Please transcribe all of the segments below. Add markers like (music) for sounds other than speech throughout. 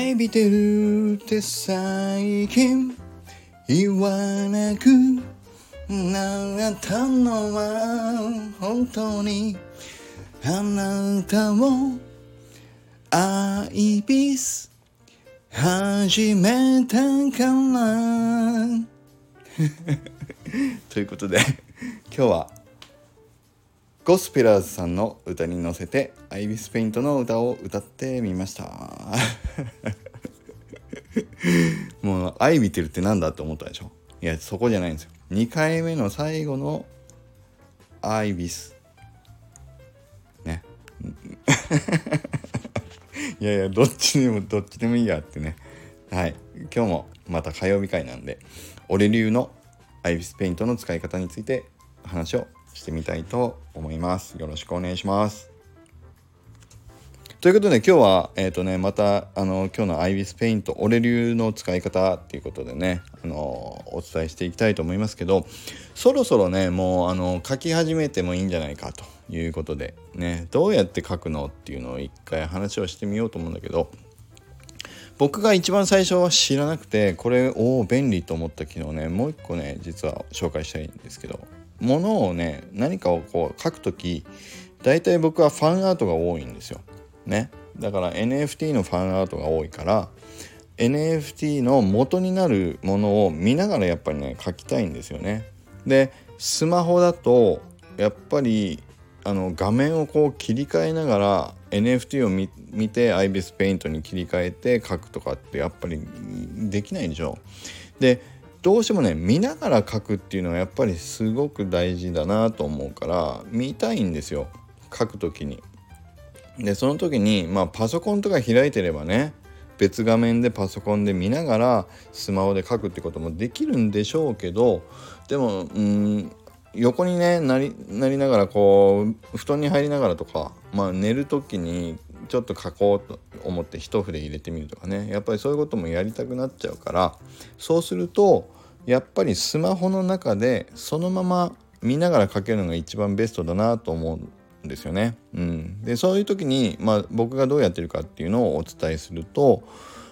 いびてるって最近言わなくなったのは本当にあなたを愛ビス始めたからということで (laughs) 今日はゴスペラーズさんの歌に乗せてアイビスペイントの歌を歌ってみました。(laughs) もう愛見てるってなんだって思ったでしょ？いやそこじゃないんですよ。2回目の最後のアイビス。ね。(laughs) いやいやどっちでもどっちでもいいやってね。はい。今日もまた火曜日会なんで俺流のアイビスペイントの使い方について話をしてみたいと思います。よろしくお願いします。ということで今日は、えっ、ー、とね、また、あの、今日のアイビスペイント、俺流の使い方っていうことでね、あの、お伝えしていきたいと思いますけど、そろそろね、もう、あの、書き始めてもいいんじゃないかということで、ね、どうやって書くのっていうのを一回話をしてみようと思うんだけど、僕が一番最初は知らなくてこれおお便利と思った機能ねもう一個ね実は紹介したいんですけどものをね何かをこう書く時大体僕はファンアートが多いんですよ。ね。だから NFT のファンアートが多いから NFT の元になるものを見ながらやっぱりね書きたいんですよね。でスマホだとやっぱりあの画面をこう切り替えながら NFT を見て IBIS ペイントに切り替えて書くとかってやっぱりできないでしょ。でどうしてもね見ながら書くっていうのはやっぱりすごく大事だなと思うから見たいんですよ書く時に。でその時にまあパソコンとか開いてればね別画面でパソコンで見ながらスマホで書くってこともできるんでしょうけどでもうん横にねなりなりながらこう布団に入りながらとか、まあ、寝る時にちょっと書こうと思って一筆入れてみるとかね。やっぱりそういうこともやりたくなっちゃうからそうするとやっぱりスマホの中でそのまま見ながら書けるのが一番ベストだなと思うですよね。うん、でそういう時に、まあ、僕がどうやってるかっていうのをお伝えすると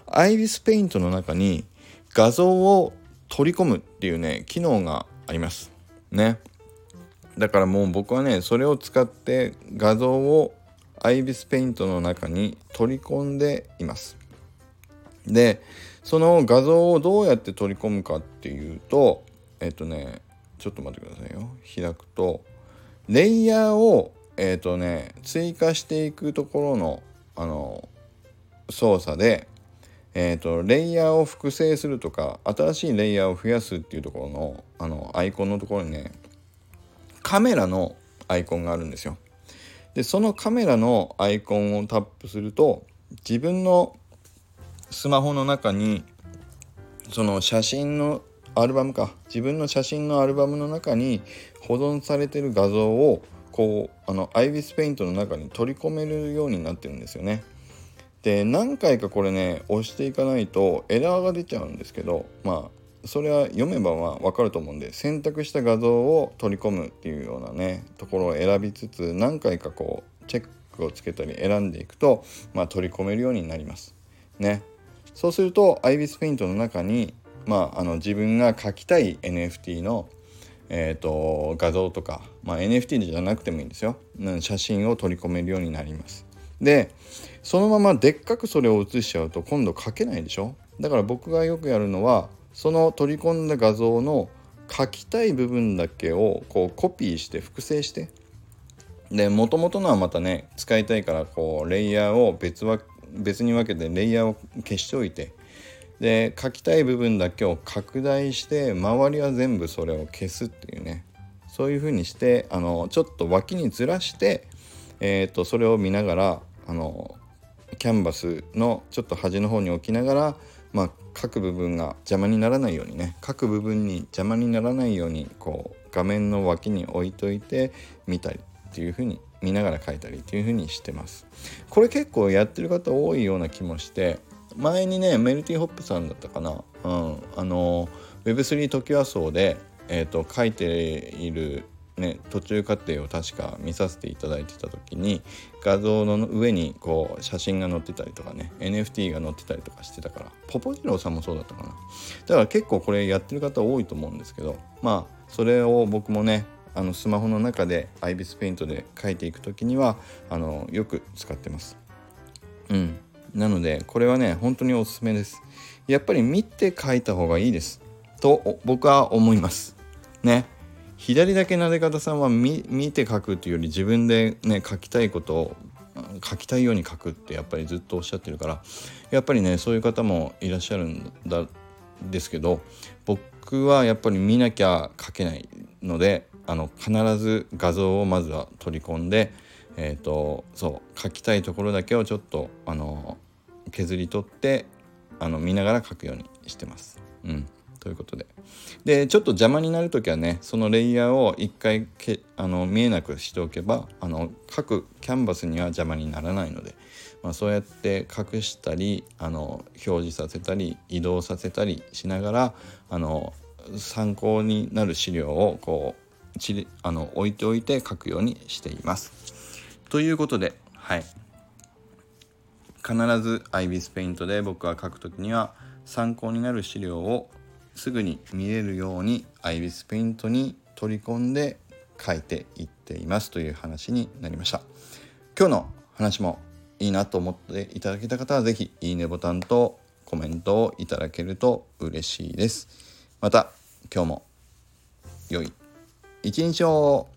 アイビスペイントの中に画像を取り込むっていうね機能があります。ね。だからもう僕はねそれを使って画像をアイビスペイントの中に取り込んでいます。でその画像をどうやって取り込むかっていうとえっとねちょっと待ってくださいよ開くとレイヤーをえっとね追加していくところのあの操作でえーと、レイヤーを複製するとか新しいレイヤーを増やすっていうところのあのアイコンのところにねカメラのアイコンがあるんですよ。でそのカメラのアイコンをタップすると自分のスマホの中にその写真のアルバムか自分の写真のアルバムの中に保存されてる画像をこうあのアイビスペイントの中に取り込めるようになってるんですよね。で何回かこれね押していかないとエラーが出ちゃうんですけどまあそれは読めばまあ分かると思うんで選択した画像を取り込むっていうようなねところを選びつつ何回かこうチェックをつけたり選んでいくと、まあ、取り込めるようになります。ね。そうすると IBIS ペイントの中に、まあ、あの自分が描きたい NFT の、えーと、画像とか、まあ、NFT じゃなくてもいいんですよ。写真を取り込めるようになります。でそのままでっかくそれを写しちゃうと今度描けないでしょ？だから僕がよくやるのはその取り込んだ画像の書きたい部分だけをこうコピーして複製して。で元々のはまたね使いたいからこうレイヤーを別は別に分けてレイヤーを消しておいてで書きたい部分だけを拡大して周りは全部それを消すっていうねそういう風にしてあのちょっと脇にずらして、えーと、それを見ながらあのキャンバスのちょっと端の方に置きながら、まあ、各部分が邪魔にならないようにね各部分に邪魔にならないようにこう画面の脇に置いといて見たりっていう風に見ながら書いたりっていう風にしてます。これ結構やってる方多いような気もして前にねメルティホップさんだったかな、うん、あの Web3 トキワ荘で、えーと、書いているね途中過程を確か見させていただいてた時に画像の上にこう写真が載ってたりとかね NFT が載ってたりとかしてたからポポジローさんもそうだったかな。だから結構これやってる方多いと思うんですけどまあそれを僕もねあのスマホの中で IBIS ペイントで描いていく時にはあのよく使ってます。うん。なのでこれはね本当におすすめです。やっぱり見て描いた方がいいです。と僕は思います。ね。左だけなで方さんは見て書くというより自分でね書きたいことを書きたいように書くってやっぱりずっとおっしゃってるからやっぱりねそういう方もいらっしゃるんだですけど僕はやっぱり見なきゃ書けないのであの必ず画像をまずは取り込んでえ、ー、とそう書きたいところだけをちょっとあの削り取ってあの見ながら書くようにしてます。うんということで。で、ちょっと邪魔になる時はね、そのレイヤーを一回けあの見えなくしておけば、あの各キャンバスには邪魔にならないので、まあ、そうやって隠したりあの表示させたり移動させたりしながらあの参考になる資料をこうちあの置いておいて書くようにしています。ということで、はい、必ず IBIS ペイントで僕が書くときには参考になる資料をすぐに見れるようにアイビスペイントに取り込んで書いていっています。という話になりました。今日の話もいいなと思っていただけた方は是非いいねボタンとコメントをいただけると嬉しいです。また今日も良い一日を。